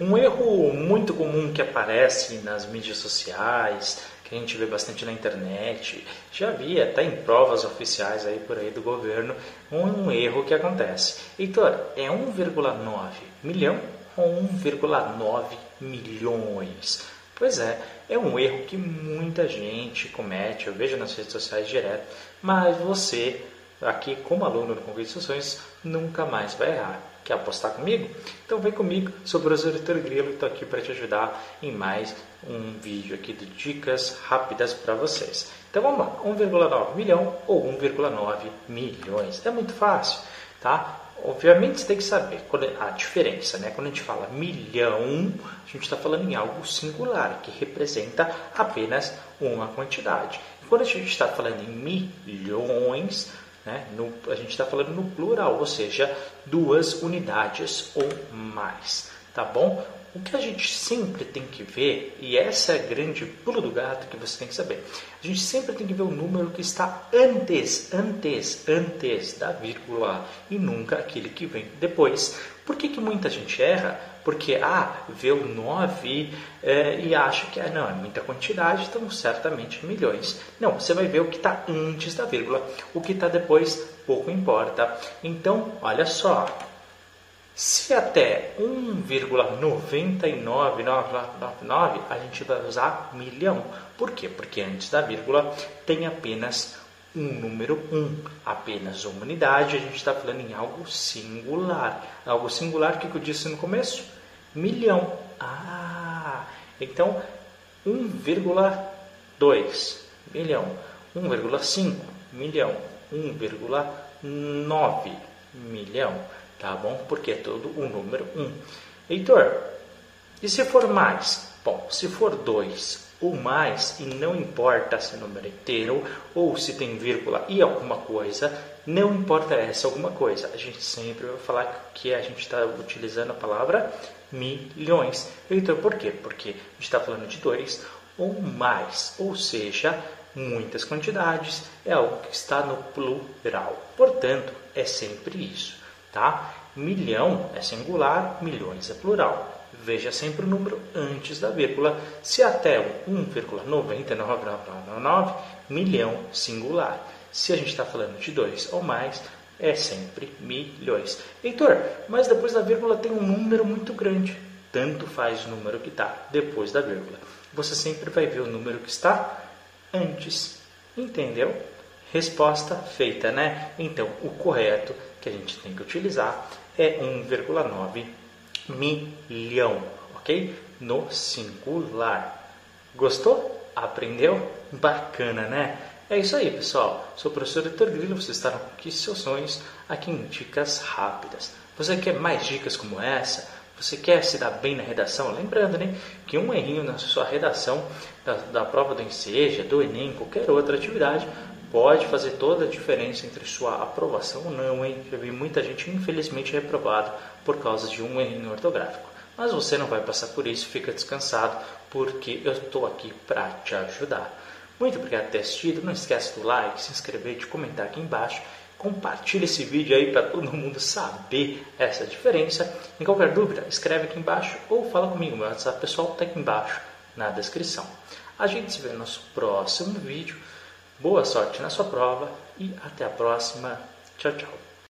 Um erro muito comum que aparece nas mídias sociais, que a gente vê bastante na internet, já vi até em provas oficiais aí por aí do governo, um erro que acontece. Heitor, é 1,9 milhão ou 1,9 milhões? Pois é, é um erro que muita gente comete, eu vejo nas redes sociais direto, mas você, aqui como aluno do Concurso de Instruções, nunca mais vai errar. Quer apostar comigo? Então vem comigo, sou o professor Vitor Grilo e estou aqui para te ajudar em mais um vídeo aqui de dicas rápidas para vocês. Então vamos lá, 1,9 milhão ou 1,9 milhões. É muito fácil, tá? Obviamente você tem que saber a diferença, né? Quando a gente fala milhão, a gente está falando em algo singular, que representa apenas uma quantidade. E quando a gente está falando em milhões, né? No, a gente está falando no plural, ou seja, duas unidades ou mais, tá bom? O que a gente sempre tem que ver, e essa é a grande pulo do gato que você tem que saber, a gente sempre tem que ver o número que está antes, antes, antes da vírgula e nunca aquele que vem depois. Por que, que muita gente erra? Porque, ah, vê o 9 é, e acha que ah, não, é muita quantidade, então certamente milhões. Não, você vai ver o que está antes da vírgula, o que está depois pouco importa. Então, olha só, se até 1,99999 a gente vai usar milhão. Por quê? Porque antes da vírgula tem apenas um número 1, um, apenas uma unidade. A gente está falando em algo singular. Algo singular, o que eu disse no começo? Milhão. Ah, então 1,2 milhão, 1,5 milhão, 1,9 milhão tá bom? Porque é todo o número 1. Heitor, e se for mais? Bom, se for 2 ou mais, e não importa se o número é inteiro ou se tem vírgula e alguma coisa, não importa essa alguma coisa. A gente sempre vai falar que a gente está utilizando a palavra milhões. Heitor, por quê? Porque a gente está falando de 2 ou mais, ou seja, muitas quantidades, é algo que está no plural. Portanto, é sempre isso tá? Milhão é singular, milhões é plural. Veja sempre o número antes da vírgula, se até o 1,99999, milhão singular. Se a gente está falando de dois ou mais, é sempre milhões. Heitor, mas depois da vírgula tem um número muito grande. Tanto faz o número que está depois da vírgula. Você sempre vai ver o número que está antes. Entendeu? Resposta feita, né? Então, o correto que a gente tem que utilizar é 1,9 milhão, ok? No singular. Gostou? Aprendeu? Bacana, né? É isso aí, pessoal. Sou o professor Vitor Grillo, vocês estarão aqui seus sonhos, aqui em Dicas Rápidas. Você quer mais dicas como essa? Você quer se dar bem na redação? Lembrando né, que um errinho na sua redação da, da prova do Enseja, do Enem, qualquer outra atividade, pode fazer toda a diferença entre sua aprovação ou não, hein? Já vi muita gente infelizmente reprovada por causa de um erro ortográfico. Mas você não vai passar por isso, fica descansado, porque eu estou aqui para te ajudar. Muito obrigado por ter assistido. Não esquece do like, se inscrever, de comentar aqui embaixo. Compartilhe esse vídeo aí para todo mundo saber essa diferença. Em qualquer dúvida, escreve aqui embaixo ou fala comigo. Meu WhatsApp pessoal está aqui embaixo na descrição. A gente se vê no nosso próximo vídeo. Boa sorte na sua prova e até a próxima. Tchau, tchau.